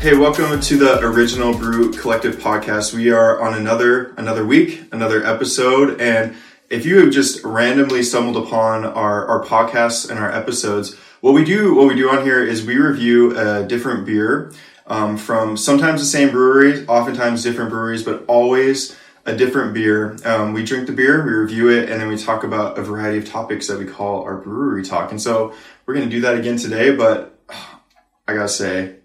Hey, welcome to the Original Brew Collective podcast. We are on another another week, another episode, and if you have just randomly stumbled upon our, our podcasts and our episodes, what we do what we do on here is we review a different beer um, from sometimes the same breweries, oftentimes different breweries, but always a different beer. Um, we drink the beer, we review it, and then we talk about a variety of topics that we call our brewery talk. And so we're going to do that again today, but I gotta say,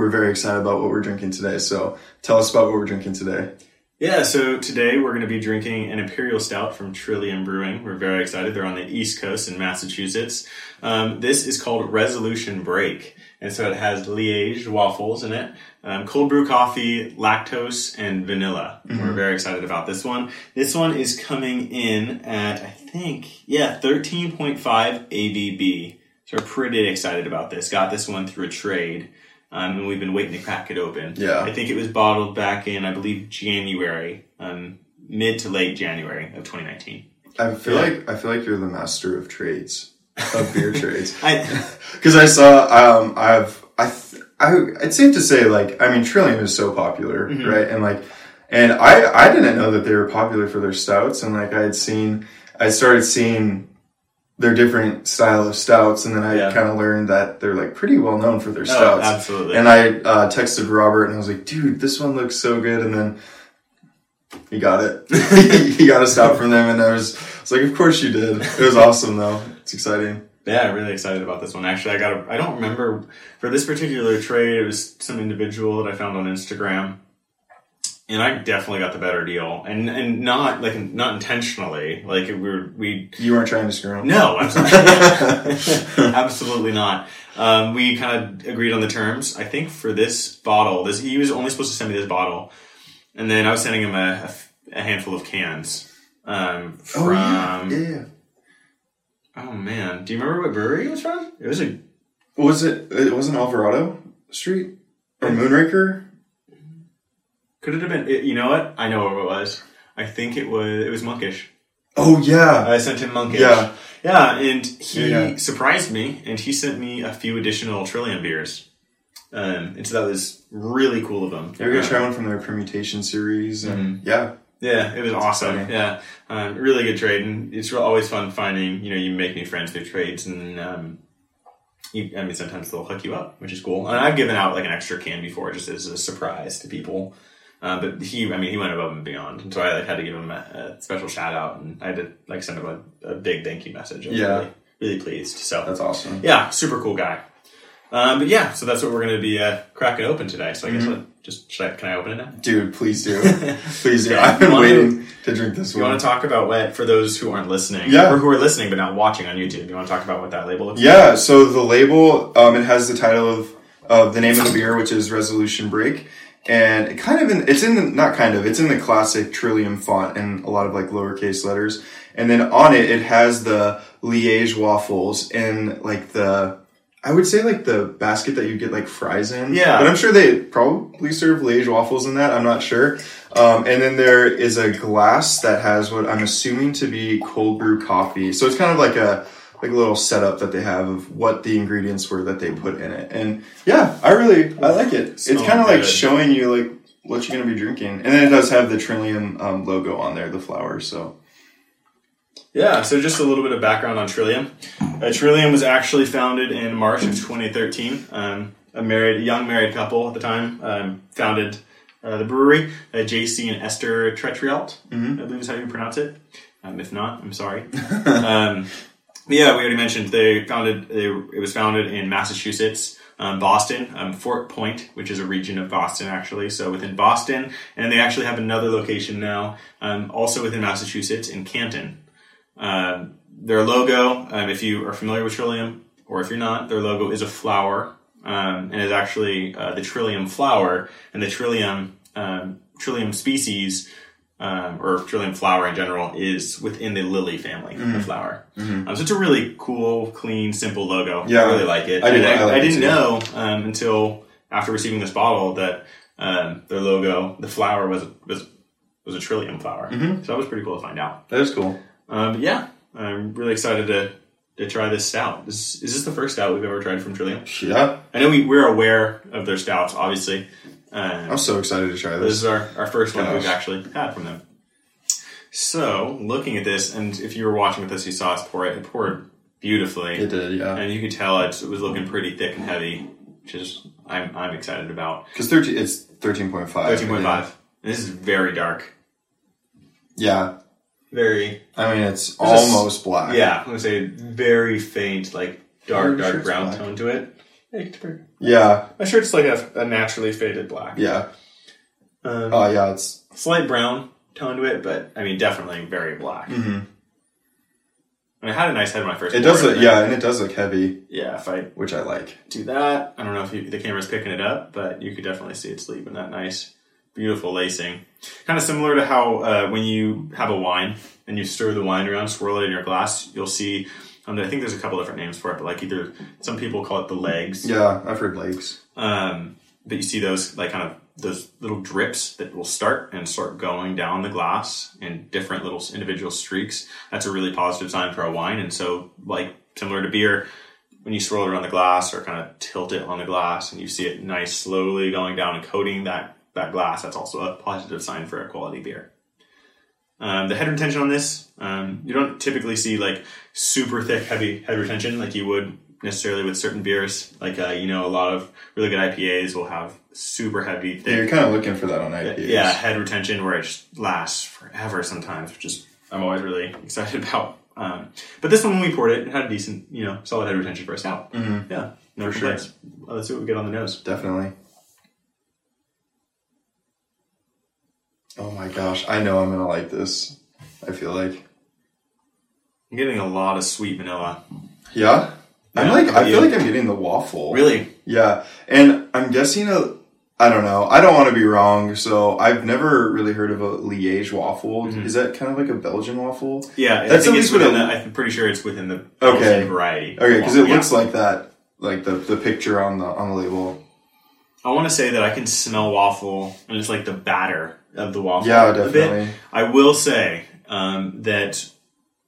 we're very excited about what we're drinking today. So tell us about what we're drinking today. Yeah, so today we're going to be drinking an Imperial Stout from Trillium Brewing. We're very excited. They're on the East Coast in Massachusetts. Um, this is called Resolution Break. And so it has Liège waffles in it, um, cold brew coffee, lactose, and vanilla. Mm-hmm. We're very excited about this one. This one is coming in at, I think, yeah, 13.5 ABV. So we're pretty excited about this. Got this one through a trade. Um, and we've been waiting to crack it open. Yeah. I think it was bottled back in, I believe, January, um, mid to late January of 2019. I feel yeah. like I feel like you're the master of trades, of beer trades. I because I saw um, I've I, I it's safe to say like I mean Trillium is so popular, mm-hmm. right? And like and I I didn't know that they were popular for their stouts, and like I had seen I started seeing their different style of stouts, and then I yeah. kind of learned that they're like pretty well known for their oh, stouts. Oh, absolutely. And I uh, texted Robert, and I was like, "Dude, this one looks so good." And then he got it. he got a stout from them, and I was, I was like, "Of course you did." It was awesome, though. It's exciting. Yeah, I'm really excited about this one. Actually, I got. A, I don't remember for this particular trade. It was some individual that I found on Instagram and I definitely got the better deal, and and not like not intentionally. Like we were, we you weren't trying to screw him. No, absolutely not. Absolutely not. Um, we kind of agreed on the terms. I think for this bottle, this he was only supposed to send me this bottle, and then I was sending him a, a, a handful of cans. Um, from, oh yeah, yeah. Oh man, do you remember what brewery it was from? It was a. Was it? It wasn't Alvarado Street or Moonraker. Could it have been? You know what? I know what it was. I think it was. It was Monkish. Oh yeah. I sent him Monkish. Yeah. Yeah, and he yeah. surprised me, and he sent me a few additional Trillium beers. Um, and so that was really cool of him. Yeah, we're gonna try one from their permutation series, and mm-hmm. yeah, yeah, it was That's awesome. Funny. Yeah, um, really good trade, and it's always fun finding. You know, you make new friends through trades, and um, you, I mean, sometimes they'll hook you up, which is cool. And I've given out like an extra can before, just as a surprise to people. Uh, but he, I mean, he went above and beyond, and so I like had to give him a, a special shout out, and I had to like send him a, a big thank you message. I was yeah, really, really pleased. So that's awesome. Yeah, super cool guy. Um, but yeah, so that's what we're going to be uh, cracking open today. So I guess mm-hmm. just should I, can I open it now? Dude, please do, please do. I've been waiting to, drink this. You one. want to talk about what for those who aren't listening, yeah, or who are listening but not watching on YouTube? You want to talk about what that label looks yeah? So the label um, it has the title of of the name of the beer, which is Resolution Break and it kind of in, it's in the not kind of it's in the classic Trillium font and a lot of like lowercase letters. And then on it it has the liège waffles and like the i would say like the basket that you get like fries in. Yeah. But i'm sure they probably serve liège waffles in that. I'm not sure. Um, and then there is a glass that has what i'm assuming to be cold brew coffee. So it's kind of like a like a little setup that they have of what the ingredients were that they put in it. And yeah, I really I like it. It's kind of like showing you like what you're gonna be drinking, and then it does have the Trillium um, logo on there, the flowers. So yeah, so just a little bit of background on Trillium. Uh, Trillium was actually founded in March of 2013. Um, a married, a young married couple at the time um, founded uh, the brewery. Uh, JC and Esther Tetreault, mm-hmm. I believe is how you pronounce it. Um, if not, I'm sorry. um, yeah, we already mentioned they founded. They, it was founded in Massachusetts, um, Boston, um, Fort Point, which is a region of Boston actually. So within Boston, and they actually have another location now, um, also within Massachusetts in Canton. Um, their logo, um, if you are familiar with Trillium, or if you're not, their logo is a flower, um, and is actually uh, the Trillium flower, and the Trillium Trillium species um, or Trillium flower in general is within the lily family mm-hmm. of flower. Mm-hmm. Um, so it's a really cool, clean, simple logo. Yeah, I really like it. I, did, I, I, I didn't know um, until after receiving this bottle that um, their logo, the flower was was was a Trillium flower. Mm-hmm. So that was pretty cool to find out. That is cool. Um, yeah, I'm really excited to to try this stout. This, is this the first stout we've ever tried from Trillium? Yeah, I know we, we're aware of their stouts, obviously. Um, I'm so excited to try this this. is our, our first one we've actually had from them. So, looking at this, and if you were watching with us, you saw us pour it. It poured beautifully. It did, yeah. and you could tell it, it was looking pretty thick and heavy, which is I'm I'm excited about. Because thirteen, it's thirteen point five. Thirteen point five. This is very dark, Yeah, very I mean it's There's a almost black. yeah. I'm gonna say very faint, like dark dark shirt's brown black. tone to it. Yeah, My shirt's like a, a naturally faded black. yeah. Um, Oh yeah, it's slight brown tone to it, but I mean definitely very black. mhm. And I had a nice head when I first. it does look yeah, and it does look heavy, yeah. If I which I like. do that. I don't know if you, the camera's picking it up, but you could definitely see it's leaving that nice, beautiful lacing. Kind of similar to how uh, when you have a wine and you stir the wine around, swirl it in your glass, you'll see. Um, I think there's a couple different names for it, but like either some people call it the legs, Yeah, I've heard legs. um, but you see those like kind of those little drips that will start and start going down the glass in different little individual streaks. That's a really positive sign for a wine. And so, like similar to beer, when you swirl it around the glass or kind of tilt it on the glass and you see it nice slowly going down and coating that that glass, that's also a positive sign for a quality beer. Um, the head retention on this, um, you don't typically see like super thick, heavy head retention like you would necessarily with certain beers. Like uh, you know, a lot of really good IPAs will have super heavy, Yeah, thick, you're kind of looking for that on IPAs. yeah, head retention where it just lasts forever sometimes, which is I'm always really excited about. Um, but this one, when we poured it, it had a decent, you know, solid head retention for a stout. Mhm. Yeah, no For sure. complaints. Let's see what we get on the nose. definitely. Oh my gosh, I know I'm gonna like this. I feel like. I'm getting a lot of sweet vanilla. Yeah, I'm Yeah, like I feel you? like I'm getting the waffle. Really? Yeah, and I'm guessing a. I don't know. I don't want to be wrong. So I've never really heard of a Liège waffle. Mhm. Is that kind of like a Belgian waffle? Yeah, That's I think at it's least within it- the, I'm pretty sure it's within the Okay. Variety. Okay, because it Yeah. looks like that, like the the picture on the on the label. I want to say that I can smell waffle and it's like the batter of the waffle. Yeah, a definitely. I will say um, that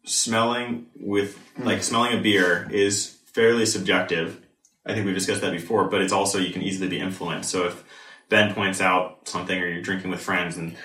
smelling with like smelling a beer is fairly subjective. I think we've discussed that before, but it's also you can easily be influenced. So if Ben points out something, or you're drinking with friends, and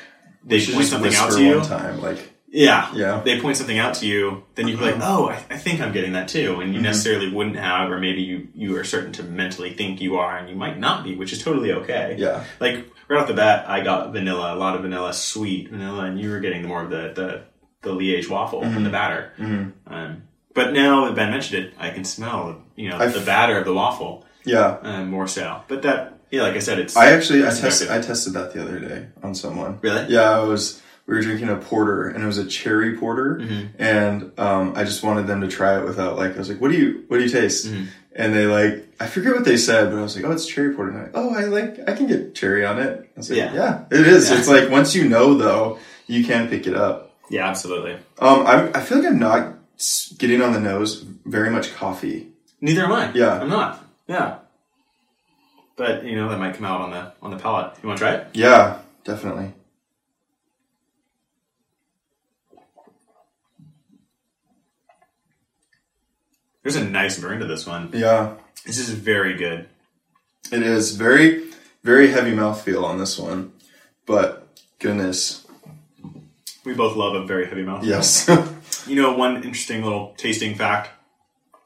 they Should point something out to you, time, like yeah, yeah, they point something out to you, then you can be like, oh, I, I think I'm getting that too, and you Mhm. necessarily wouldn't have, or maybe you you are certain to mentally think you are, and you might not be, which is totally okay. Yeah, like right off the bat, I got vanilla, a lot of vanilla, sweet vanilla, and you were getting more of the the, the Liège waffle and the batter. Mhm. Um, but now that Ben mentioned it, I can smell you know I the batter of the waffle yeah. um, more so. But that yeah, like I said, it's I actually I tested. I tested that the other day on someone. really Yeah, I was we were drinking a porter and it was a cherry porter Mhm. and um, I just wanted them to try it without like I was like, what do you what do you taste? Mhm. And they like I forget what they said, but I was like, oh, it's cherry porter. And I'm like, oh, I like I can get cherry on it. I was like, Yeah. yeah, it is. Yeah. It's like once you know though, you can pick it up. Yeah, absolutely. Um, I I feel like I'm not getting on the nose very much coffee. Neither am I. Yeah. I'm not. Yeah. But you know that might come out on the on the palate. You want to try it? Yeah, definitely. There's a nice burn to this one. Yeah, This is very good. it is very very heavy mouthfeel on this one, but goodness, We both love a very heavy mouth. yes. You know, one interesting little tasting fact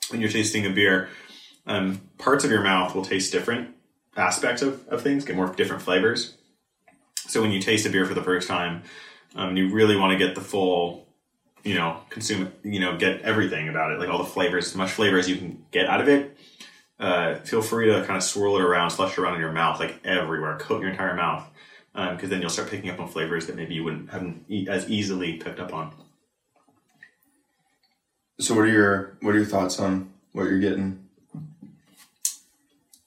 when you're tasting a beer, um, parts of your mouth will taste different aspects of, of things, get more different flavors. So when you taste a beer for the first time, um, you really want to get the full, you know, consume, you know, get everything about it, like all the flavors, as much flavor as you can get out of it. Uh, feel free to kind of swirl it around, slush it around in your mouth, like everywhere, coat your entire mouth, because then you'll start picking up on flavors that maybe you wouldn't have e- as easily picked up on. so, what are your what are your thoughts on what you're getting?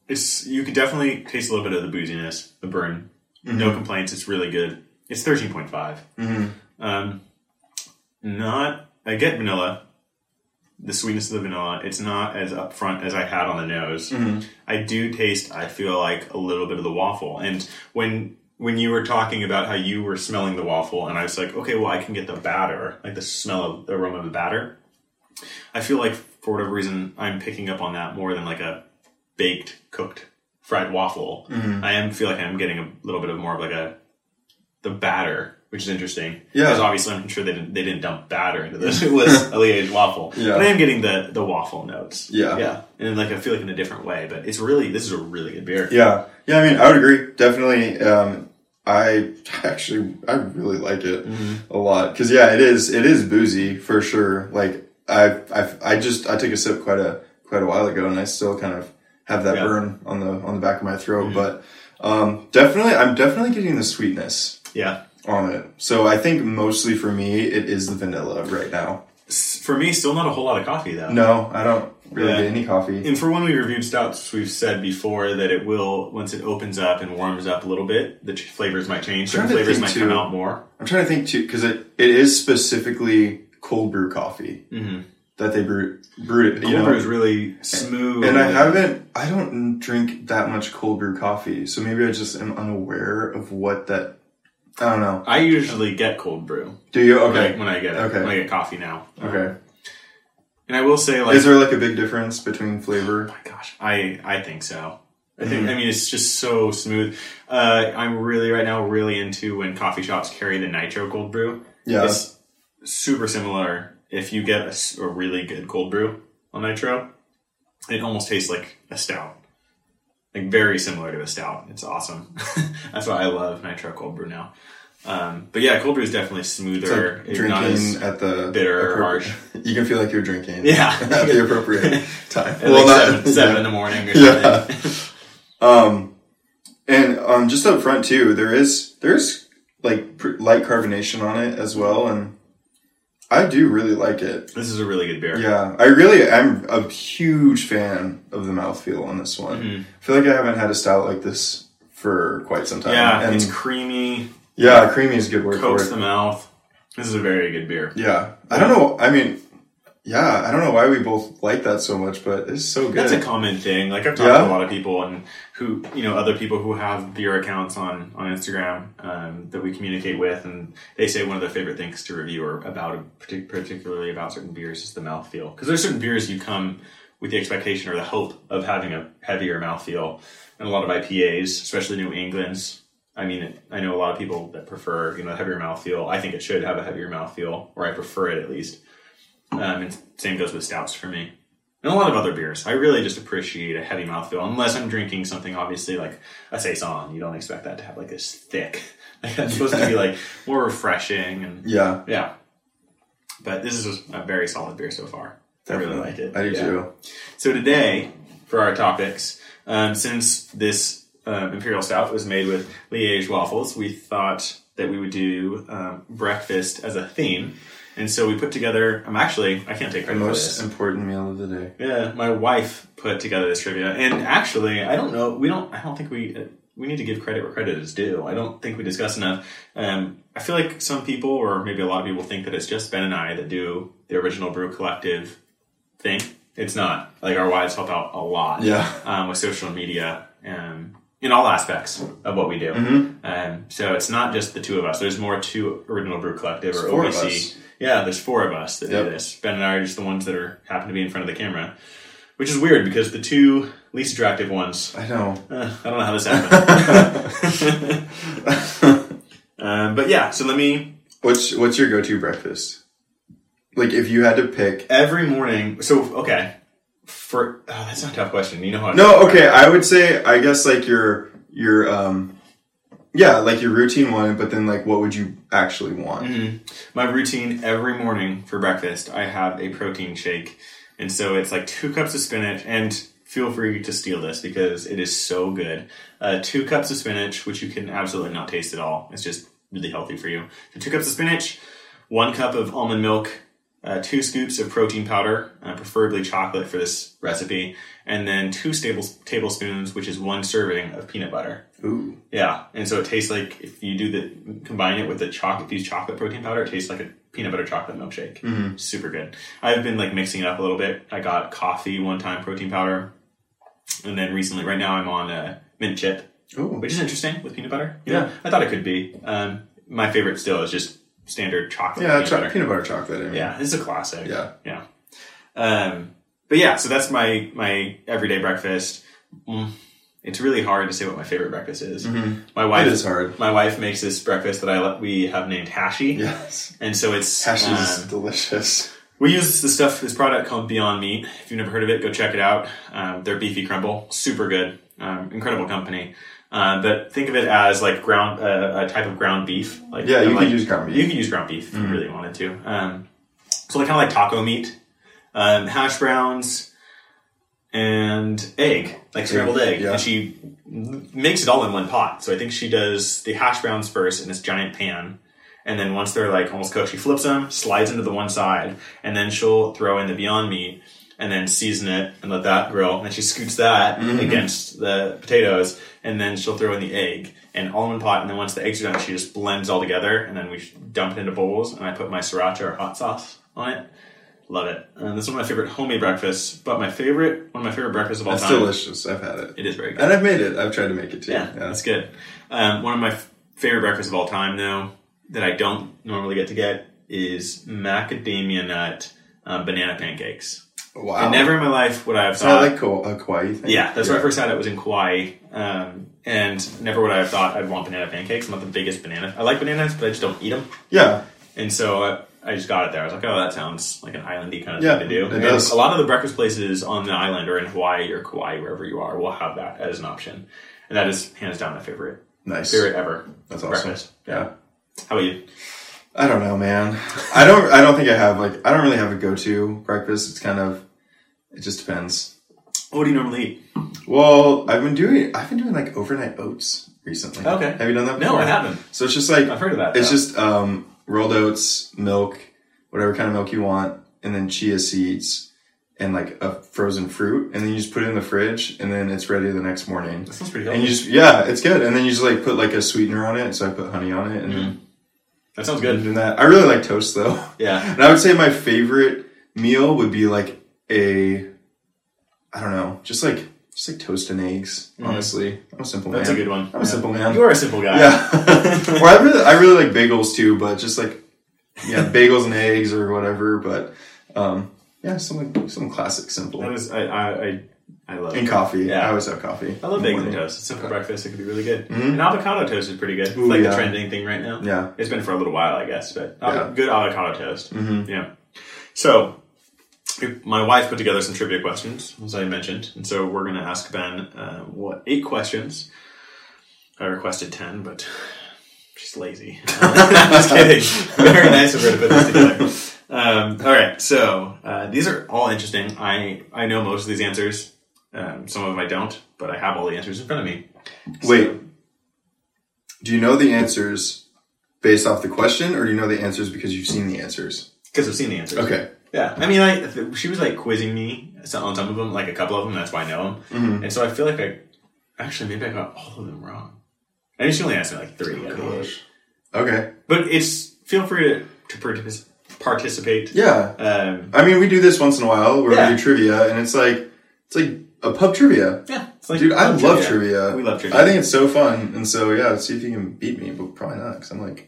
It's you could definitely taste a little bit of the booziness, the burn. Mm-hmm. No complaints. It's really good. It's thirteen point five. hmm Um, not I get vanilla, the sweetness of the vanilla. It's not as upfront as I had on the nose. hmm I do taste. I feel like a little bit of the waffle. And when when you were talking about how you were smelling the waffle, and I was like, okay, well, I can get the batter, like the smell of the aroma of the batter. I feel like for whatever reason, I'm picking up on that more than like a baked, cooked, fried waffle. Mm-hmm. I am feel like I'm getting a little bit of more of like a the batter, which is interesting. Yeah. because obviously I'm sure they didn't they didn't dump batter into this. It was a Liège waffle. Yeah. but I am getting the the waffle notes. Yeah. yeah, and like I feel like in a different way. But it's really this is a really good beer. Yeah, yeah. I mean, I would agree. Definitely. Um, I actually, I really like it a lot because yeah, it is. It is boozy for sure. Like I, I, I just I took a sip quite a quite a while ago, and I still kind of have that Yeah. burn on the on the back of my throat. But um, definitely, I'm definitely getting the sweetness Yeah, on it. So I think mostly for me, it is the vanilla right now. For me, still not a whole lot of coffee though. No, I don't really Yeah. get any coffee. And for when we reviewed stouts, we've said before that it will once it opens up and warms up a little bit, the flavors might change. Certain flavors might come out more. I'm trying to think too because it, it is specifically cold brew coffee Mm-hmm. that they brew brewed it. You Cold know? brew is really smooth. And I haven't, I don't drink that much cold brew coffee, so maybe I just am unaware of what that. I don't know. I usually get cold brew. Do you? Like Okay. when I get it. Okay. when I get coffee now. Okay. And I will say like Is there like a big difference between flavor? my gosh, I I think so. I think I mean it's just so smooth. Uh, I'm really right now really into when coffee shops carry the nitro cold brew. Yeah. It's super similar. If you get a really good cold brew on nitro, it almost tastes like a stout. Like very similar to a stout. It's awesome. That's why I love nitro cold brew now. Um, but yeah, cold brew is definitely It's smoother. like drinking not as at the bitter or harsh. You can feel like you're drinking. Yeah. at the appropriate time. at like seven, seven in the morning or Yeah. Um, and um, just up front too, there is there's like pr- light carbonation on it as well, and I do really like it. this is a really good beer. Yeah, I really am a huge fan of the mouthfeel on this one. Mhm. I feel like I haven't had a stout like this for quite some time. Yeah, and it's creamy, yeah, creamy is a good word coats for the mouth. This is a very good beer. Yeah, I don't know. I mean, yeah, I don't know why we both like that so much, but it's so good. That's a common thing. Like I've talked Yeah? to a lot of people and who, you know, other people who have beer accounts on on Instagram um, that we communicate with, and they say one of their favorite things to review or about, partic- particularly about certain beers, is the mouthfeel. Because there's certain beers you come with the expectation or the hope of having a heavier mouthfeel, and a lot of IPAs, especially New England's. I mean, I know a lot of people that prefer, you know, a heavier mouthfeel. I think it should have a heavier mouthfeel, or I prefer it at least. Um, and same goes with stouts for me. And a lot of other beers. I really just appreciate a heavy mouthfeel, unless I'm drinking something obviously like a saison. You don't expect that to have like this thick. Like that's supposed to be like more refreshing and yeah, yeah. But this is a very solid beer so far. I really like it. I do Yeah. too. So today, for our topics, um, since this um, imperial stout was made with Liège waffles, we thought that we would do um, breakfast as a theme, and so we put together. I'm actually I can't take credit for the most important meal of the day. Yeah, my wife put together this trivia, and actually, I don't know. We don't. I don't think we. Uh, we need to give credit where credit is due. I don't think we discuss enough. Um, I feel like some people, or maybe a lot of people, think that it's just Ben and I that do the original Brew Collective thing. It's not. Like our wives help out a lot Yeah. um, with social media um, in all aspects of what we do. Mm-hmm. Um, so it's not just the two of us. There's more to Original Brew Collective or There's of OBC. us. Yeah, there's four of us that Yep. do this. Ben and I are just the ones that are happen to be in front of the camera, which is weird because the two least attractive ones. I know. Uh, I don't know how this happened. um, but yeah, so let me What's what's your go-to breakfast? Like if you had to pick. every morning. So okay, for oh, that's not a tough question. You know how No, okay. I would say I guess like your your um, yeah, like your routine one. But then like, what would you actually want? Mhm. My routine every morning for breakfast, I have a protein shake. And so it's like two cups of spinach, and feel free to steal this because it is so good. Uh, two cups of spinach, which you can absolutely not taste at all. It's just really healthy for you. So two cups of spinach, one cup of almond milk, uh, two scoops of protein powder, uh, preferably chocolate for this recipe, and then two stables, tablespoons, which is one serving of peanut butter. Ooh, Yeah, and so it tastes like if you do the combine it with the chocolate, if you use chocolate protein powder, it tastes like a peanut butter chocolate milkshake. Mhm. Super good. I've been like mixing it up a little bit. I got coffee one time, protein powder, and then recently, right now, I'm on a mint chip, ooh, which is interesting with peanut butter. Yeah. know, I thought it could be. Um, my favorite still is just standard chocolate. yeah, peanut cho- butter. peanut butter chocolate. I mean. Yeah, it's a classic. yeah. Yeah. Um, but yeah, so that's my my everyday breakfast. Mm, It's really hard to say what my favorite breakfast is. My wife It is hard. My wife makes this breakfast that I let- we have named Hashi, Yes. and so it's Hash is um, delicious. we use this stuff, this product called Beyond Meat. If you've never heard of it, go check it out. Um, their beefy crumble, super good, um, incredible company. Uh, but think of it as like ground, uh, a type of ground beef. Like Yeah, you like- could use ground beef. You could use ground beef if you really wanted to. Um, so like kind of like taco meat, um, hash browns, and egg, like scrambled egg. yeah. And she makes it all in one pot. So I think she does the hash browns first in this giant pan. And then once they're like almost cooked, she flips them, slides into the one side, and then she'll throw in the Beyond Meat and then season it and let that grill. And then she scoots that against the potatoes, and then she'll throw in the egg and almond pot. And then once the eggs are done, she just blends all together, and then we dump it into bowls. And I put my sriracha or hot sauce on it. Love it. And this is one of my favorite homemade breakfasts. But my favorite, one of my favorite breakfasts of all It's time. It's delicious. I've had it. It is very good. And I've made it. I've tried to make it too. Yeah, that's good. Um, one of my f- favorite breakfasts of all time, though, that I don't normally get to get is macadamia nut um, banana pancakes. Wow. And never in my life would I have thought. Thought. like Ka- a Kauai thing? yeah, that's where I first had it. Was in Kauai, um, and never would I have thought I'd want banana pancakes. I'm not the biggest banana. I like bananas, but I just don't eat them. Yeah. And so uh, I just got it there. I was like, oh, that sounds like an islandy kind of Yeah, thing to do. it does. A lot of the breakfast places on the island or in Hawaii or Kauai, wherever you are, will have that as an option. And that is hands down my favorite Nice. favorite ever. That's awesome. breakfast. Yeah. How about you? I don't know, man. I don't. I don't think I have like. I don't really have a go-to breakfast. It's kind of. It just depends. What do you normally eat? Well, I've been doing. I've been doing like overnight oats recently. Okay. Have you done that? No, before? I haven't. So it's just like I've heard of that. It's though. just um, rolled oats, milk, whatever kind of milk you want, and then chia seeds and like a frozen fruit, and then you just put it in the fridge, and then it's ready the next morning. that sounds pretty And you just yeah, it's good. And then you just like put like a sweetener on it. So I put honey on it, and then that sounds good. doing that. I really like toast though, Yeah. and I would say my favorite meal would be like a, I don't know, just like just like toast and eggs. Honestly, I'm a simple Mm-hmm. That's a good one. I'm a simple man. You are a simple guy. Yeah. or I really, I really like bagels too, but just like, yeah, bagels and eggs or whatever. But um, yeah, something, some classic, simple. That is, I, I, I, I love And it. coffee. Yeah. I always have coffee. I love bagels and toast. It's simple breakfast. It could be really good. Mhm. And avocado toast is pretty good. Ooh, like yeah. the trending thing right now. Yeah. It's been for a little while, I guess, but Yeah. good avocado toast. Mhm. Yeah. So, my wife put together some trivia questions, as I mentioned, and so we're going to ask Ben uh, what eight questions. I requested ten, but she's lazy. Just kidding. Very nice of her to put this together. Um, all right, so uh, these are all interesting. I I know most of these answers. Um, some of them I don't, but I have all the answers in front of me. So- Wait. Do you know the answers based off the question, or do you know the answers because you've seen the answers? because I've seen the answers. Okay. Yeah, I mean, I th- she was like quizzing me on some of them, like a couple of them. That's why I know them, Mhm. and so I feel like I actually maybe I got all of them wrong. I think she only asked me like three of. Okay. But it's feel free to to partic- participate. Yeah. Um, I mean, we do this once in a while where Yeah. we do trivia, and it's like it's like a pub trivia. yeah, it's like Dude, I love trivia. We love trivia. I think it's so fun, and so yeah, see if you can beat me, but probably not because I'm like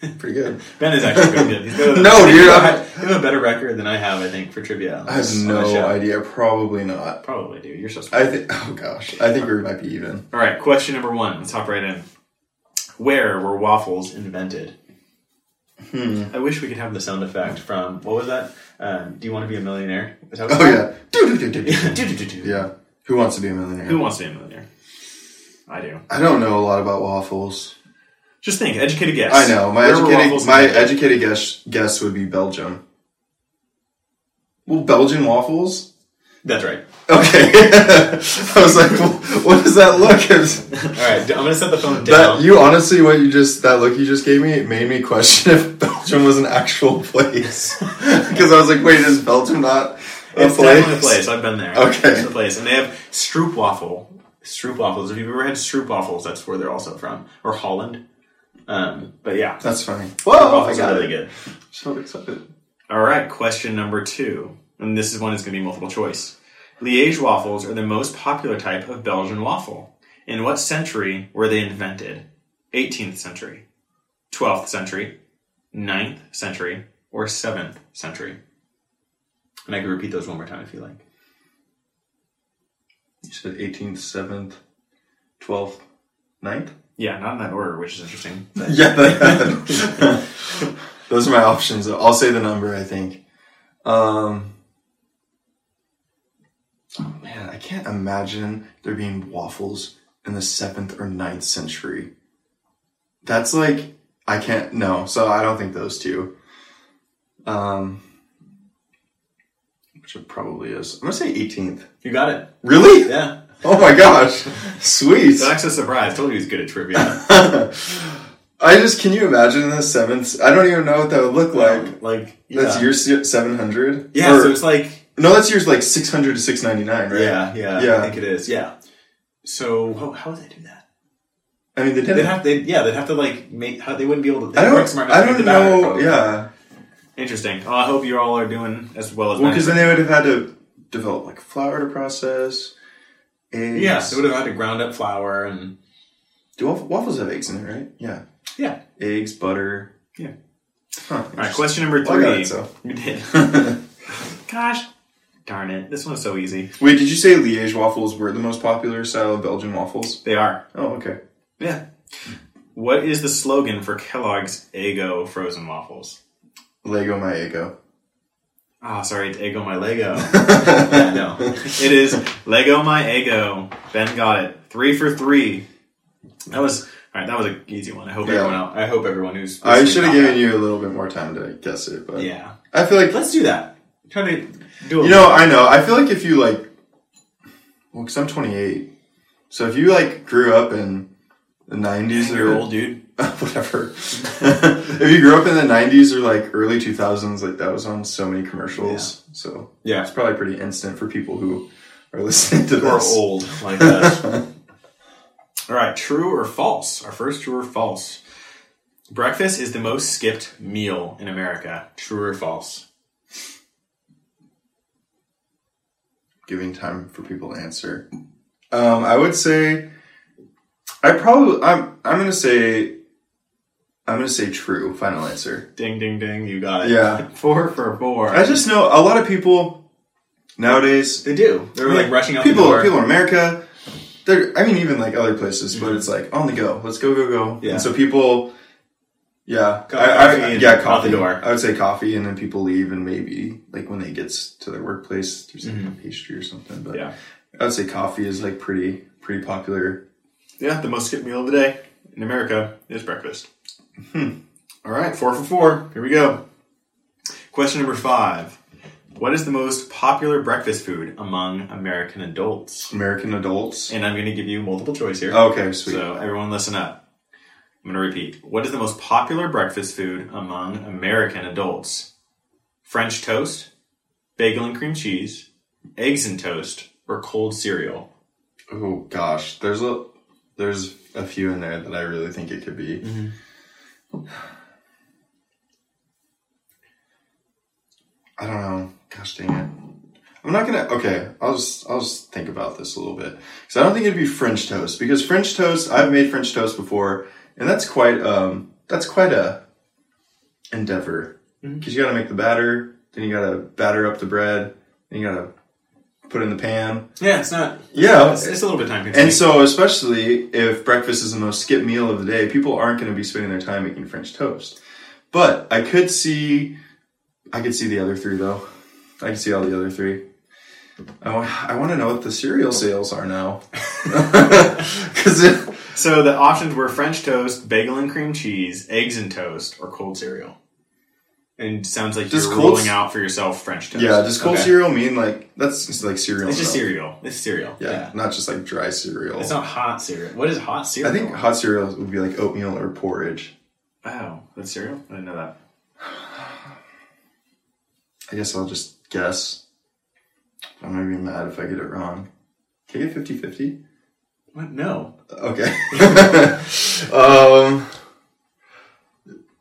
pretty good. Ben is actually pretty good. He's got a, No, dude, You have a better record than I have, I think, for trivia. I have no idea. Probably not. Probably, dude. You're so smart. I think. Oh gosh, I think we might be even. All right, question number one. Let's hop right in. Where were waffles invented? Hmm. I wish we could have the sound effect from what was that? Um, Do you want to be a millionaire? Is that what Oh it's yeah. Do-do-do-do-do. Do-do-do-do. Yeah. Who wants to be a millionaire? Who wants to be a millionaire? I do. I don't know a lot about waffles. Just think, educated guess. I know my Where were educated waffles my invented? educated guess guess would be Belgium. Well, Belgian waffles. That's right. Okay. I was like, well, what does that look? All right, I'm gonna set the phone That down. you honestly, what you just that look you just gave me, it made me question if Belgium was an actual place. Because I was like, wait, is Belgium not a it's place? definitely a place. I've been there. Okay. it's a place, and they have Stroop waffle. Stroop waffles. If you've ever had Stroop waffles, that's where they're also from, or Holland. Um, but yeah, That's funny. Whoa, I got really it. good. So excited. All right, question number two, and this is one that's going to be multiple choice. Liège waffles are the most popular type of Belgian waffle. In what century were they invented? 18th century, 12th century, 9th century, or 7th century? And I can repeat those one more time if you like. You said 18th, 7th, 12th, 9th? Yeah, not in that order, which is interesting. Yeah, those are my options. I'll say the number, I think. Um, oh man, I can't imagine there being waffles in the 7th or 9th century. That's like, I can't, no, so I don't think those two. Um, which it probably is. I'm gonna say 18th. You got it. Really? Yeah. Oh my gosh. Sweet. That's a surprise. Told you he was good at trivia. I just can you imagine the seventh? I don't even know what that would look like. like, yeah. That's year seven hundred. Yeah, so it's like, no, that's years like six hundred to six ninety nine, right? yeah, yeah, Yeah. I think it is. Yeah. So, how, how would they do that? I mean, they They'd have, they, yeah, they'd have to like make. How, they wouldn't be able to. I don't. smart I don't know. Yeah. Interesting. Oh, I hope you all are doing as well as Well, because then they would have had to develop like flour to process. Eggs. Yeah, they would have had to ground up flour and Do waff- waffles have eggs in it, right? Yeah. yeah. Eggs, butter. Yeah. Huh. All right, question number Well, I three. got it, so. You did. Gosh, darn it! This one's so easy. Wait, did you say Liège waffles were the most popular style of Belgian waffles? They are. Oh, okay. Yeah. What is the slogan for Kellogg's Eggo frozen waffles? Leggo my Eggo. Ah, sorry, it's Eggo my Lego. yeah, no, it is Leggo my Eggo. Ben got it. Three for three. That was all right. That was an easy one. I hope Yeah. everyone else. I hope everyone who's. I should have given that. you a little bit more time to guess it, but Yeah, I feel like let's do that. Try to do. A you know. I know. I feel like if you like, well, because I'm 28, so if you like grew up in the 90s you're or old, dude. whatever, if you grew up in the 90s or like early 2000s, like that was on so many commercials. So Yeah, it's probably pretty instant for people who are listening to this. old like us. All right, true or false? Our first true or false. Breakfast is the most skipped meal in America. True or false? Giving time for people to answer. Um, I would say, I probably, I'm, I'm gonna say, I'm gonna say true. Final answer. Ding, ding, ding. You got it. Yeah. Four for four. I just know a lot of people nowadays. They do. They're like rushing out people, the door. people in America. They're, I mean, even like other places, but it's like on the go. Let's go, go, go. Yeah. And so people, yeah, Co- I, I, coffee yeah, out the coffee. door. I would say coffee, and then people leave, and maybe like when they get to their workplace, there's like Mhm. a pastry or something. But Yeah. I would say coffee is like pretty, pretty popular. Yeah, the most skipped meal of the day in America is breakfast. Hmm. All right, four for four. Here we go. Question number five. What is the most popular breakfast food among American adults? American adults. And I'm going to give you multiple choice here. Okay, sweet. So everyone listen up. I'm going to repeat. What is the most popular breakfast food among American adults? French toast, bagel and cream cheese, eggs and toast, or cold cereal? Oh gosh, there's a there's a few in there that I really think it could be. I don't know. Gosh dang it. I'm not gonna. Okay, I'll just I'll just think about this a little bit because I don't think it'd be French toast because French toast I've made French toast before and that's quite um that's quite a endeavor because you got to make the batter, then you got to batter up the bread, then you got to put in the pan. Yeah, it's not. Yeah, It's, it's a little bit time consuming. and so, especially if breakfast is the most skipped meal of the day, people aren't going to be spending their time making French toast. But I could see, I could see the other three though. I can see all the other three. I want, I want to know what the cereal sales are now. Because So the options were French toast, bagel and cream cheese, eggs and toast, or cold cereal. And sounds like Does you're rolling out for yourself French toast. yeah, does cold Okay. cereal mean like that's just like cereal? It's just stuff. cereal. It's cereal. Yeah, Yeah. not just like dry cereal. It's not hot cereal. What is hot cereal? I think hot cereal would be like oatmeal or porridge. Wow, that's cereal. I didn't know that. I guess I'll just guess. I'm gonna be mad if I get it wrong. Can I get 50 50? What? No. Okay. um,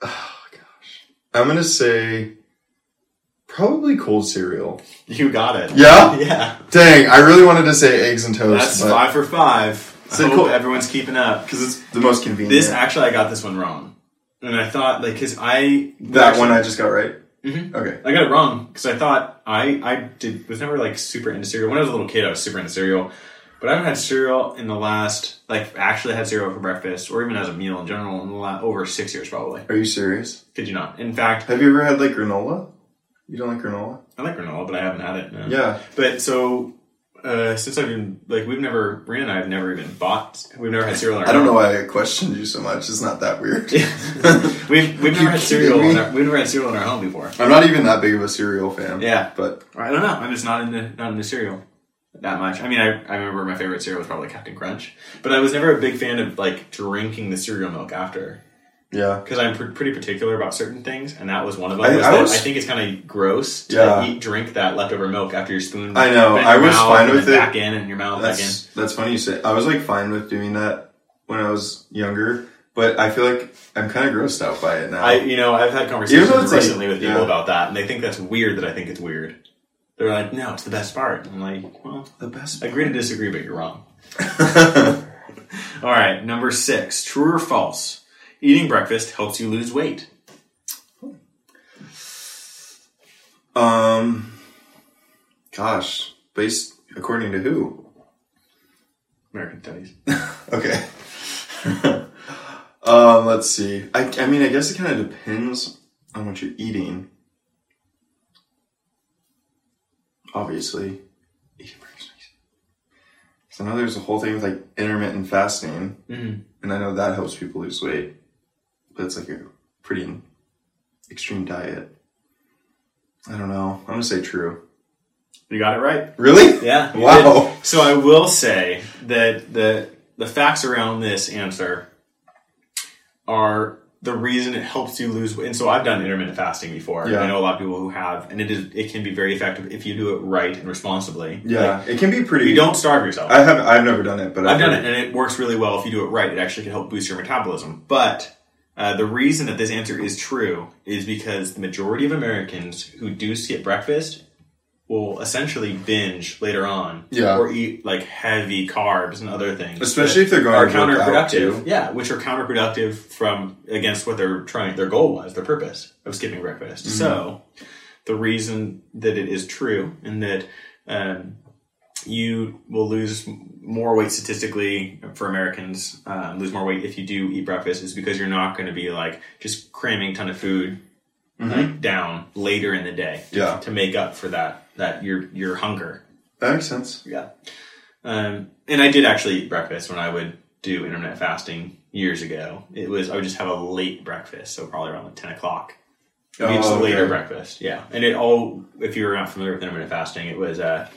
oh, gosh. I'm gonna say probably cold cereal. You got it. Yeah? Yeah. Dang, I really wanted to say eggs and toast. That's five for five. So hope cool. everyone's keeping up. Because it's the most convenient. This actually, I got this one wrong, and I thought like because I that actually- one I just got right. Mhm. Okay. I got it wrong because I thought I I did was never like super into cereal. When I was a little kid, I was super into cereal, but I haven't had cereal in the last like actually had cereal for breakfast or even as a meal in general in the last over six years probably. Are you serious? Kid you not? In fact, Have you ever had like granola? You don't like granola? I like granola, but I haven't had it. No. Yeah. But so uh, since I've been like we've never Brian and I have never even bought we've never had cereal. In our I don't know why I questioned you so much. It's not that weird. we've we've never had cereal. In our, we've never had cereal in our home before. I'm not even that big of a cereal fan. Yeah. But I don't know. I'm just not into not into cereal that much. I mean, I, I remember my favorite cereal was probably Captain Crunch, but I was never a big fan of like drinking the cereal milk after yeah. because I'm pr- pretty particular about certain things, and that was one of them. I- was I was- I think it's kind of gross to Yeah. eat drink that leftover milk after your spoon. I know. I was fine with it. Back in and your mouth back in. That's that's funny you say. I was like fine with doing that when I was younger, but I feel like I'm kind of grossed out by it now. I you know I've had conversations it's like- recently with people yeah. about that, and they think that's weird that I think it's weird. They're like, no, it's the best part. I'm like, well, the best. I agree to disagree, but you're wrong. All right, number six. True or false? Eating breakfast helps you lose weight. um, gosh, based according to who? American studies. Okay. um, let's see. I, I mean, I guess it kind of depends on what you're eating. Obviously, eating breakfast. So I know there's a whole thing with like intermittent fasting, Mm-hmm. and I know that helps people lose weight, but it's like a pretty extreme diet. I don't know. I'm gonna say true. You got it right. Really? Yeah. Wow. did. So I will say that the the facts around this answer are the reason it helps you lose weight. And so I've done intermittent fasting before. Yeah. I know a lot of people who have, and it is it can be very effective if you do it right and responsibly. Yeah, Like, it can be pretty. you don't starve yourself. I have. I've never done it, but I've done it, and it works really well if you do it right. It actually can help boost your metabolism. But uh, the reason that this answer is true is because the majority of Americans who do skip breakfast will essentially binge later on, Yeah. or eat like heavy carbs and other things, Especially if they're going are to work out, too. counterproductive. Yeah, which are counterproductive from against what they're trying. Their goal was their purpose of skipping breakfast. Mm-hmm. So the reason that it is true and that um, you will lose more weight statistically for Americans, um, lose more weight if you do eat breakfast is because you're not going to be like just cramming a ton of food like down later in the day Mm-hmm. Yeah. to make up for that that your your hunger. That makes sense. Yeah. Um, and I did actually eat breakfast when I would do intermittent fasting years ago. It was I would just have a late breakfast, so probably around like ten o'clock. Oh, just a later breakfast, yeah. And it all, if you were not familiar with intermittent fasting, it was uh,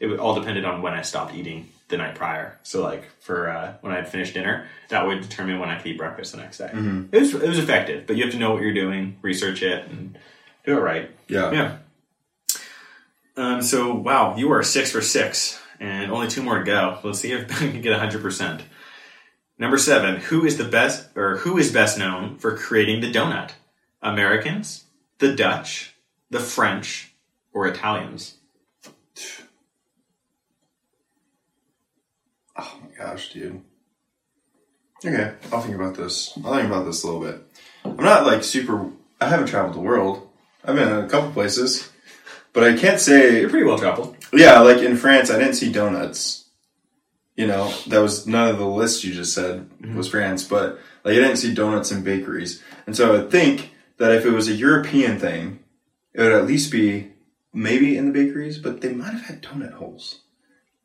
it all depended on when I stopped eating the night prior. So like for uh, when I had finished dinner, that would determine when I could eat breakfast the next day. Mm-hmm. It was it was effective, but you have to know what you're doing, research it, and do it right. Yeah. Yeah. Um, so wow, you are six for six, and only two more to go. Let's see if I can get hundred percent. Number seven, who is the best or who is best known for creating the donut? Americans, the Dutch, the French, or Italians? Oh my gosh, dude. Okay, I'll think about this. I'll think about this a little bit. I'm not like super. I haven't traveled the world. I've been in a couple places, but I can't say. You're pretty well traveled. Yeah, like in France, I didn't see donuts. You know, that was none of the list you just said mm-hmm. was France, but like I didn't see donuts in bakeries, and so I would think that if it was a European thing, it would at least be maybe in the bakeries, but they might have had donut holes.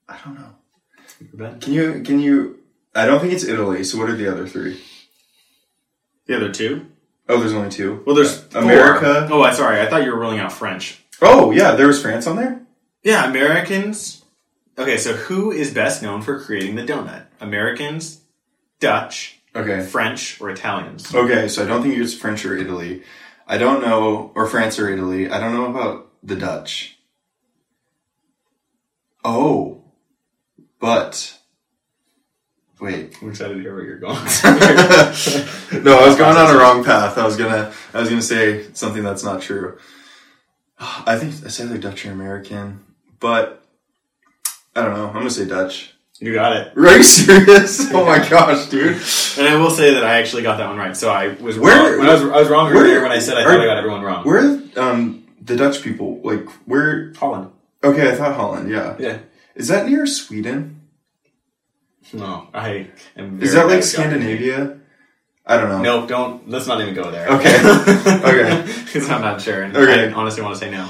I don't know. Can you? Can you? I don't think it's Italy. So what are the other three? The other two? Oh, there's only two. Well, there's uh, four. America. Oh, I sorry. I thought you were ruling out French. Oh yeah, there was France on there. Yeah, Americans. Okay, so who is best known for creating the donut? Americans, Dutch, Okay. French, or Italians? Okay, so I don't think it's French or Italy. I don't know, or France or Italy. I don't know about the Dutch. Oh, but wait. I'm excited to hear where you're going. no, I was going on a wrong path. I was gonna, I was gonna say something that's not true. I think it's either Dutch or American, but I don't know. I'm gonna say Dutch. You got it. Are you serious? Oh my gosh, dude. And I will say that I actually got that one right. So I was Where- wrong. When I was, I was wrong where- earlier when I said I are- thought I got everyone wrong. Where are um, the Dutch people? Like, where? Holland. Okay, I thought Holland. Yeah. Yeah. Is that near Sweden? No, I am. Is that like. Scandinavia? I don't know. No, don't. Let's not even go there. Okay. Okay. Because I'm not sure. And Okay. I honestly want to say no.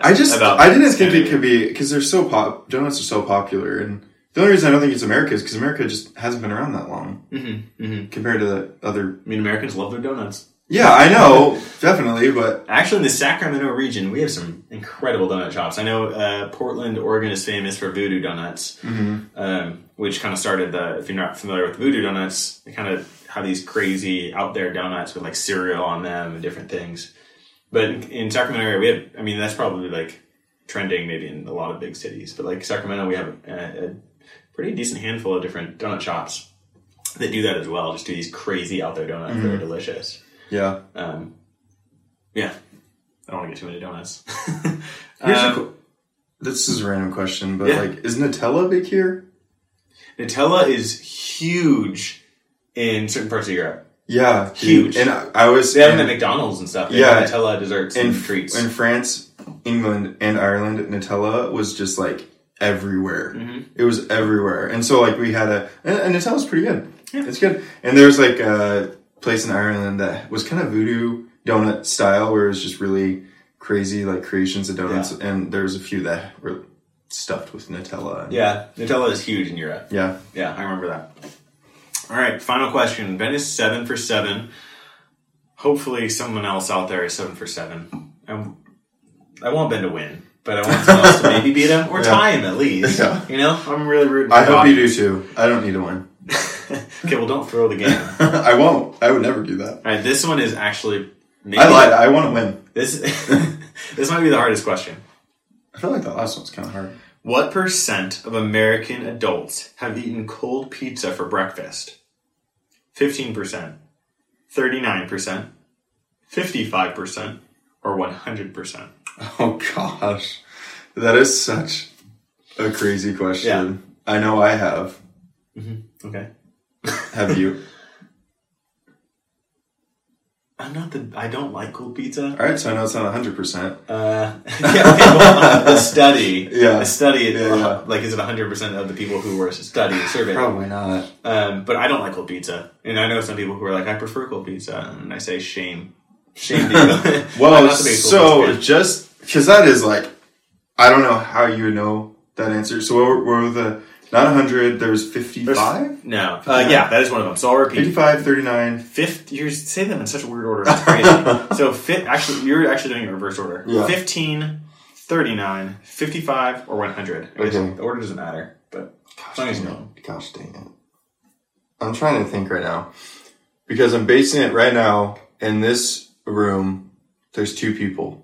I just I didn't think it could be because they're so pop. Donuts are so popular, and the only reason I don't think it's America is because America just hasn't been around that long Mm-hmm, mm-hmm. compared to the other. I mean, Americans love their donuts. Yeah, I know, definitely, but Actually, in the Sacramento region, we have some incredible donut shops. I know uh, Portland, Oregon is famous for Voodoo Donuts, um, which kind of started the. If you're not familiar with Voodoo Donuts, they kind of have these crazy out there donuts with like cereal on them and different things. But in, in Sacramento area, we have. I mean, that's probably like trending maybe in a lot of big cities. But like Sacramento, we have a, a pretty decent handful of different donut shops that do that as well. Just do these crazy out there donuts that are delicious. yeah. Um, yeah, I don't want to get too many donuts. Here's a Um, this is a random question, but Yeah. like, is Nutella big here? Nutella is huge in certain parts of Europe. Yeah, dude. Huge. And I, I was They have them at McDonald's and stuff. They Yeah. Nutella desserts in, and treats. in France, England, and Ireland. Nutella was just like everywhere. Mhm. It was everywhere, and so like we had a and, and Nutella's pretty good. Yeah. It's good. And there's like a place in Ireland that was kind of voodoo donut style, where it was just really crazy like creations of donuts, and there's a few that were stuffed with Nutella. Yeah, Nutella is huge in Europe. yeah. Yeah, I remember that. All right, final question. Ben is seven for seven. Hopefully, someone else out there is seven for seven. I, I want Ben to win, but I want someone else to maybe beat him or Yeah. tie him at least. Yeah. You know, I'm really rooting. I hope you do too. I don't need to win. okay, well, don't throw the game. I won't. I would never do that. All right, this one is actually maybe I lied. I want to win. This this might be the hardest question. I feel like the last one's kind of hard. What percent of American adults have eaten cold pizza for breakfast? Fifteen percent, thirty-nine percent, fifty-five percent, or one hundred percent. Oh gosh, that is such a crazy question. Yeah. I know I have. Mm-hmm. Okay, Have you? I'm not the. I don't like cold pizza. All right, so I know it's not hundred percent. Uh, yeah, okay, well, the study, Yeah. a study, Yeah, yeah. like, is it 100 percent of the people who were studied surveyed? Probably not. Um, but I don't like cold pizza, and I know some people who are like, I prefer cold pizza, and I say shame, shame to you. I'm Well, not the biggest cold so just because that is like, I don't know how you know that answer. So what were, what were the not hundred? there's was 55? no, uh, yeah, that is one of them. So I'll repeat. 55, 39. Fifth, you say them in such a weird order. It's crazy. so fit, actually, you're actually doing it in reverse order. Yeah. 15, 39, 55, or 100. I guess Okay. The order doesn't matter, but as long as know. Gosh dang it. I'm trying to think right now. Because I'm basing it right now in this room, there's two people.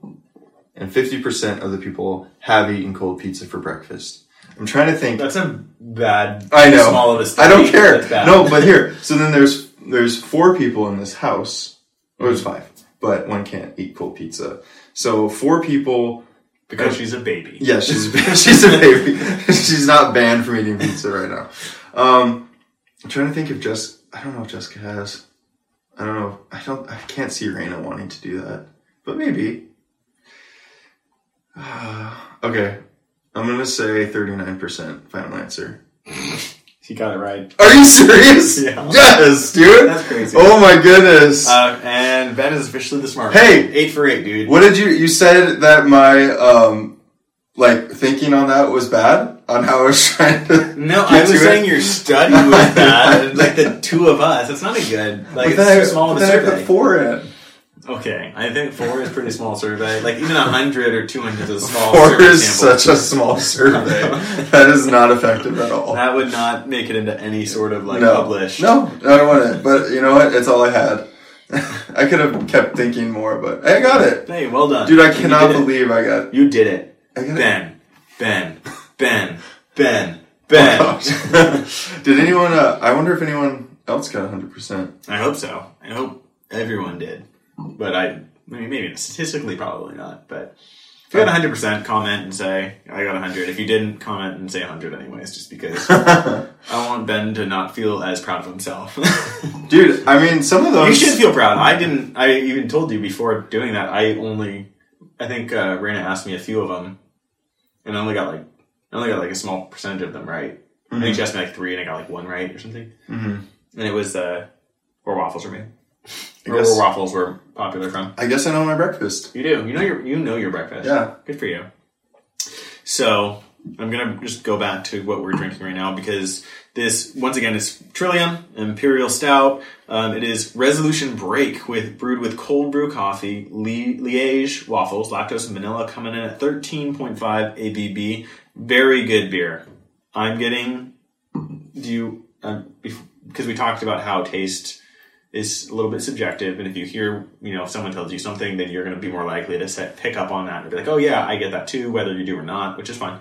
And 50% of the people have eaten cold pizza for breakfast. I'm trying to think. That's a bad. I know. Small of a I study. I don't care. No, but here. So then there's there's four people in this house. Well, there's five, but one can't eat cold pizza. So four people. because she's a baby. Yeah, she's she's a baby. she's not banned from eating pizza right now. Um, I'm trying to think if Jess. I don't know if Jessica has. I don't know. I don't. I can't see Raina wanting to do that, but maybe. okay, I'm gonna say 39%. Final answer. She got it right. Are you serious? Yeah. Yes, dude. That's crazy. Oh my goodness. Uh, and Ben is officially the smart. Hey! one. eight for eight, dude. what did you? You said that my um, like thinking on that was bad on how I was trying to. No, I was to it? saying your study was bad. like the two of us, it's not a good. Like But it's then too I, small of a then I put four in. Okay, I think four is pretty small survey. Like even a hundred or two hundred is a small. Four survey is sample. such a small survey. that is not effective at all. That would not make it into any sort of like publish. no, published. no, I don't want it. But you know what? It's all I had. I could have kept thinking more, but I got it, Hey, well done, dude. I cannot believe I got. you did it. I got. Ben, Ben, Ben, Ben, Oh, Ben. gosh. Did anyone? Uh, I wonder if anyone else got hundred percent. I hope so. I hope everyone did, but I. I mean, maybe statistically, probably not. But If you got 100, percent comment and say I got 100. If you didn't, comment and say 100 anyways, just because I want Ben to not feel as proud of himself. Dude, I mean, some of those. you should feel proud. I didn't. I even told you before doing that. I only. I think uh, Raina asked me a few of them, and I only got like I only got like a small percentage of them right. I think she asked me like three, and I got like one right or something. Mhm. And it was uh, where waffles were made. I Or guess- where waffles were popular from. I guess I know my breakfast. You do. You know your you know your breakfast. Yeah. Good for you. So I'm gonna just go back to what we're drinking right now because this once again is Trillium Imperial Stout. Um, it is Resolution Break with brewed with cold brew coffee, Li- Liège waffles, lactose and vanilla, coming in at 13.5 ABV. Very good beer. I'm getting. Do you? Um, because we talked about how taste is a little bit subjective, and if you hear, you know, if someone tells you something, then you're going to be more likely to set, pick up on that and be like, "Oh yeah, I get that too," whether you do or not, which is fine.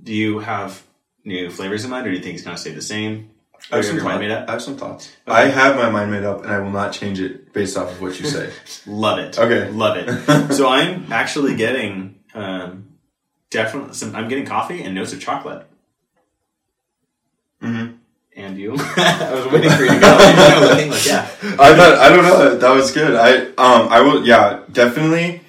Do you have new flavors in mind, or do you think it's going to stay the same? I have, some mind made up? I have some thoughts. I have my mind made up, and I will not change it based off of what you say. Love it. Okay. love it. so I'm actually getting um, definitely some. I'm getting coffee and notes of chocolate. Mhm. And you? I was waiting for you to go. I like, yeah. I thought I don't know. That was good. I um I will yeah definitely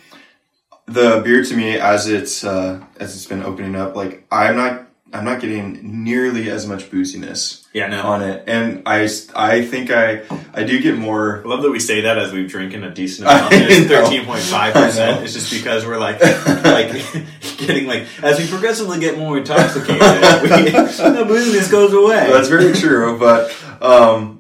the beer to me as it's uh as it's been opening up like I'm not I'm not getting nearly as much booziness Yeah, no. on it and I, I think I I do get more I love that we say that as we've drinking a decent amount. It's thirteen point five percent. It's just because we're like, like getting like as we progressively get more intoxicated, we, the booziness goes away. that's very true but um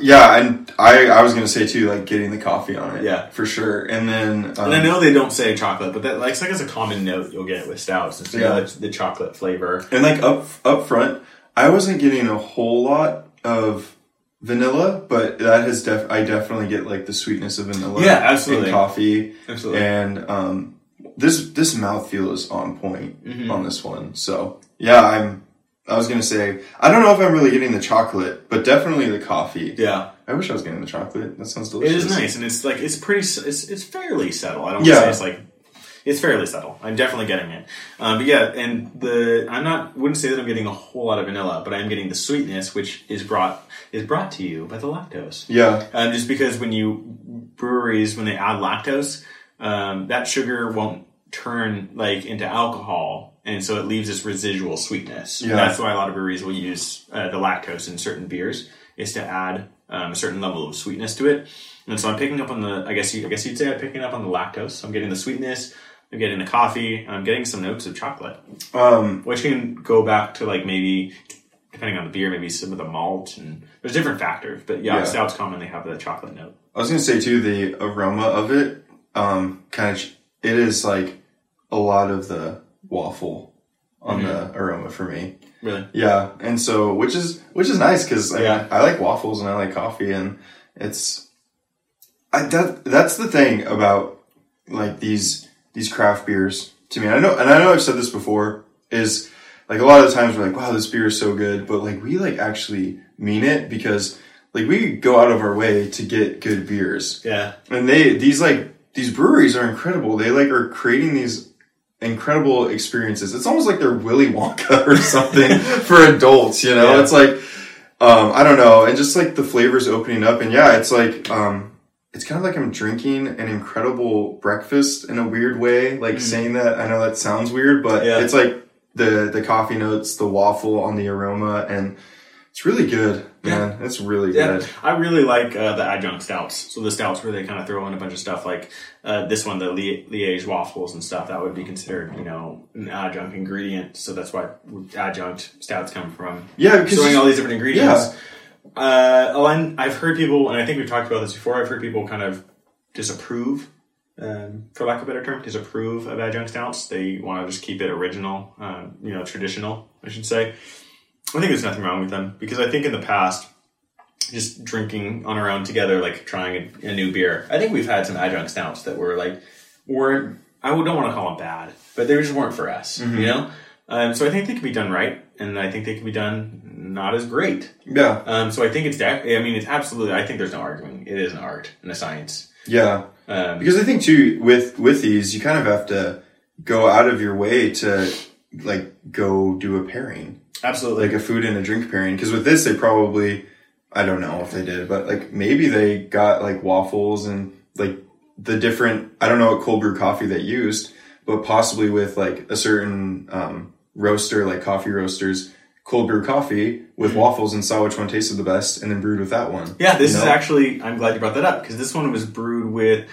yeah and I I was gonna say too like getting the coffee on it Yeah. for sure and then um, and I know they don't say chocolate, but that like it's like as a common note you'll get with stouts. It's Yeah. the, the chocolate flavor. And like up up front, I wasn't getting a whole lot of vanilla, but that has def I definitely get like the sweetness of vanilla. Yeah, absolutely. And coffee. Absolutely. And um this this mouthfeel is on point Mhm. on this one. So yeah, I'm I was gonna say I don't know if I'm really getting the chocolate, but definitely the coffee. Yeah, I wish I was getting the chocolate. That sounds delicious. It is nice, and it's like it's pretty. It's it's fairly subtle. I don't Yeah. say it's like. It's fairly subtle. I'm definitely getting it. Um, but yeah, and the I'm not wouldn't say that I'm getting a whole lot of vanilla, but I'm getting the sweetness, which is brought is brought to you by the lactose. Yeah. Um, just because when you breweries when they add lactose, um, that sugar won't turn like into alcohol, and so it leaves this residual sweetness. Yeah. That's why a lot of breweries will use uh, the lactose in certain beers is to add um, a certain level of sweetness to it. And so I'm picking up on the I guess you, I guess you'd say I'm picking up on the lactose. I'm getting the sweetness. I'm getting the coffee. and I'm getting some notes of chocolate, Um which can go back to like maybe depending on the beer, maybe some of the malt and there's different factors. But yeah, Yeah. stouts commonly have the chocolate note. I was gonna say too, the aroma of it, um, kind of, it is like a lot of the waffle on the aroma for me. Really? Yeah, and so which is which is nice because I, Yeah. I like waffles and I like coffee and it's, I that that's the thing about like these these craft beers to me. I know and I know I've said this before is like a lot of the times we're like, wow, this beer is so good, but like we like actually mean it because like we go out of our way to get good beers Yeah. and they these like these breweries are incredible they like are creating these incredible experiences it's almost like they're willy wonka or something for adults you know Yeah. it's like um i don't know and just like the flavors opening up and yeah it's like um it's kind of like i'm drinking an incredible breakfast in a weird way like saying that i know that sounds weird but Mm. Yeah. it's like the the coffee notes the waffle on the aroma and it's really good man it's really Yeah, good I really like uh, the adjunct stouts. So the stouts where they kind of throw in a bunch of stuff like uh, this one, the Li- Liège waffles and stuff. That would be considered, you know, an adjunct ingredient. So that's why adjunct stouts come from. yeah because Throwing all these different ingredients. Uh, oh, and I've heard people, and I think we've talked about this before. I've heard people kind of disapprove, um, for lack of a better term, disapprove of adjunct stouts. They want to just keep it original, um, you know, traditional. I should say. I think there's nothing wrong with them because I think in the past, just drinking on our own together, like trying a, a new beer. I think we've had some adjunct stouts that were like weren't. I don't want to call them bad, but they just weren't for us. You know. Um, so I think they can be done right, and I think they can be done not as great. yeah Um, so I think it's. Def- I mean, it's absolutely. I think there's no arguing. It is an art and a science. yeah Um, Because I think too with with these you kind of have to go out of your way to like go do a pairing, Absolutely. like a food and a drink pairing. Because with this, they probably, I don't know if they did, but like maybe they got like waffles and like the different. I don't know what cold brew coffee they used, but possibly with like a certain um, roaster, like coffee roasters. Cold brew coffee with waffles and saw which one tasted the best, and then brewed with that one. yeah, this You is know? actually, I'm glad you brought that up because this one was brewed with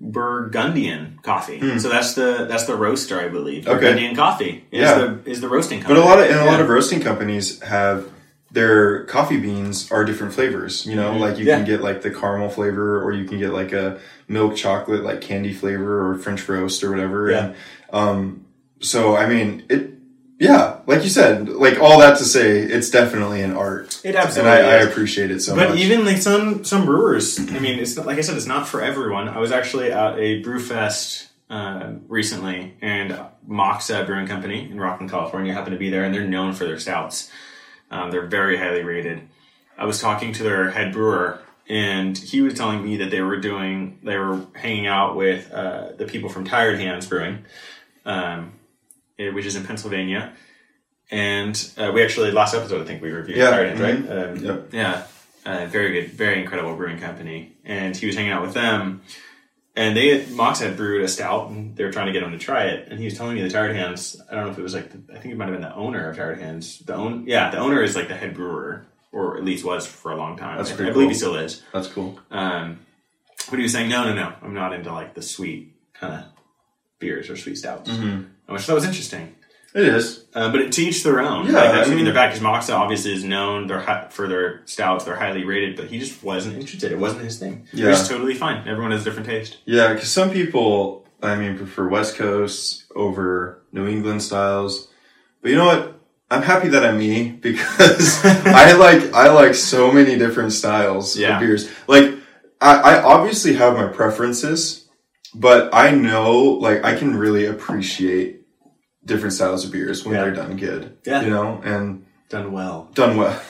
Burgundian coffee. So that's the that's the roaster, I believe. Okay. Burgundian coffee is Yeah. the is the roasting But company. a lot of and a lot of roasting companies have their coffee beans are different flavors. You know, like you Yeah. can get like the caramel flavor, or you can get like a milk chocolate like candy flavor, or French roast or whatever. Yeah. And um, so I mean it. Yeah, like you said, like all that to say, it's definitely an art, It and absolutely I, I is. appreciate it so But much. But even like some some brewers, I mean, it's not, like I said, it's not for everyone. I was actually at a brew fest uh, recently, and Moksa Brewing Company in Rocklin, California, happened to be there, and they're known for their stouts. Um, they're very highly rated. I was talking to their head brewer, and he was telling me that they were doing, they were hanging out with uh, the people from Tired Hands Brewing, um, which is in Pennsylvania. And uh, we actually last episode, I think we reviewed Yeah, Tired Hands, right? Um, Yep. Yeah, uh, very good, very incredible brewing company. And he was hanging out with them, and they had, Mox had brewed a stout, and they were trying to get him to try it. And he was telling me the Tired Hands. I don't know if it was like the, I think it might have been the owner of Tired Hands. The own, yeah, the owner is like the head brewer, or at least was for a long time. That's I, pretty I believe cool. he still is. That's cool. Um, but he was saying, no, no, no, I'm not into like the sweet kind of beers or sweet stouts, Mm-hmm. Which that was interesting. It is. Uh, but to each their own. Yeah, like, that's I I mean, mean- their back because Moksa obviously is known they're hi- for their stouts. They're highly rated, but he just wasn't interested. It wasn't his thing. Yeah. Which is totally fine. Everyone has a different taste. Yeah, because some people, I mean, prefer West Coast over New England styles. But you know what? I'm happy that I'm me because I like I like so many different styles Yeah. of beers. Like I, I obviously have my preferences, but I know like I can really appreciate different styles of beers when Yeah. they're done good. Yeah. You know, and Done well. done well.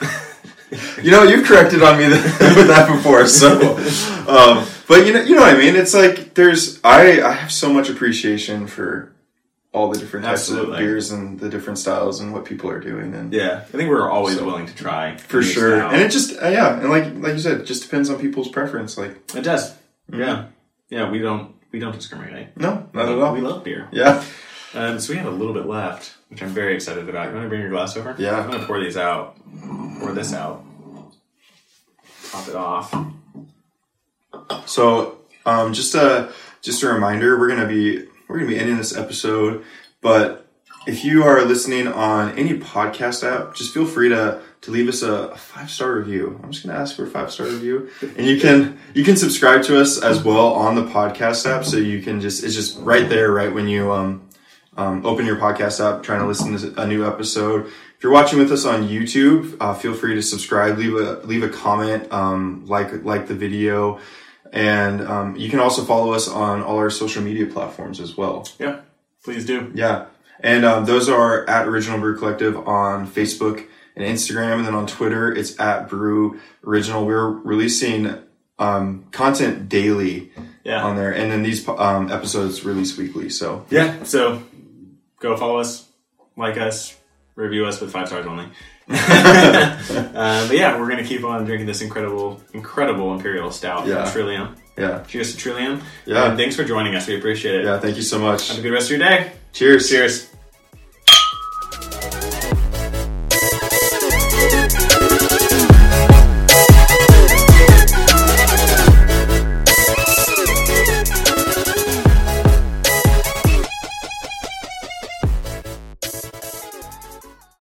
you know, you've corrected on me th- with that before, so. Um, but you know, you know what I mean. It's like there's I I have so much appreciation for all the different types Absolutely. of beers and the different styles and what people are doing and Yeah, I think we're always So- willing to try for sure. style. And it just uh, yeah, and like like you said, it just depends on people's preference. Like it does. Mm-hmm. Yeah, yeah. We don't we don't discriminate. no, not at all. We love beer. Yeah, Um, so we have a little bit left, which I'm very excited about. You want to bring your glass over? Yeah. I'm gonna pour these out. Pour this out. Top it off. So, um, just a just a reminder, we're gonna be we're gonna be ending this episode, but if you are listening on any podcast app, just feel free to to leave us a, a five star review. I'm just gonna ask for a five star review, and you can you can subscribe to us as well on the podcast app, so you can just it's just right there, right when you um, um, open your podcast app, trying to listen to a new episode. If you're watching with us on YouTube, uh, feel free to subscribe, leave a leave a comment, um, like like the video, and um, you can also follow us on all our social media platforms as well. Yeah, please do. Yeah, and um, those are at Original Brew Collective on Facebook and Instagram, and then on Twitter it's at Brew Original. We're releasing um, content daily Yeah. on there, and then these um, episodes release weekly. So Yeah, so go follow us, like us, review us with five stars only. um, but yeah, we're gonna keep on drinking this incredible, incredible imperial stout Yeah. from Trillium. yeah, Cheers to Trillium. Yeah. And thanks for joining us. We appreciate it. yeah. Thank you so much. Have a good rest of your day. Cheers. Cheers.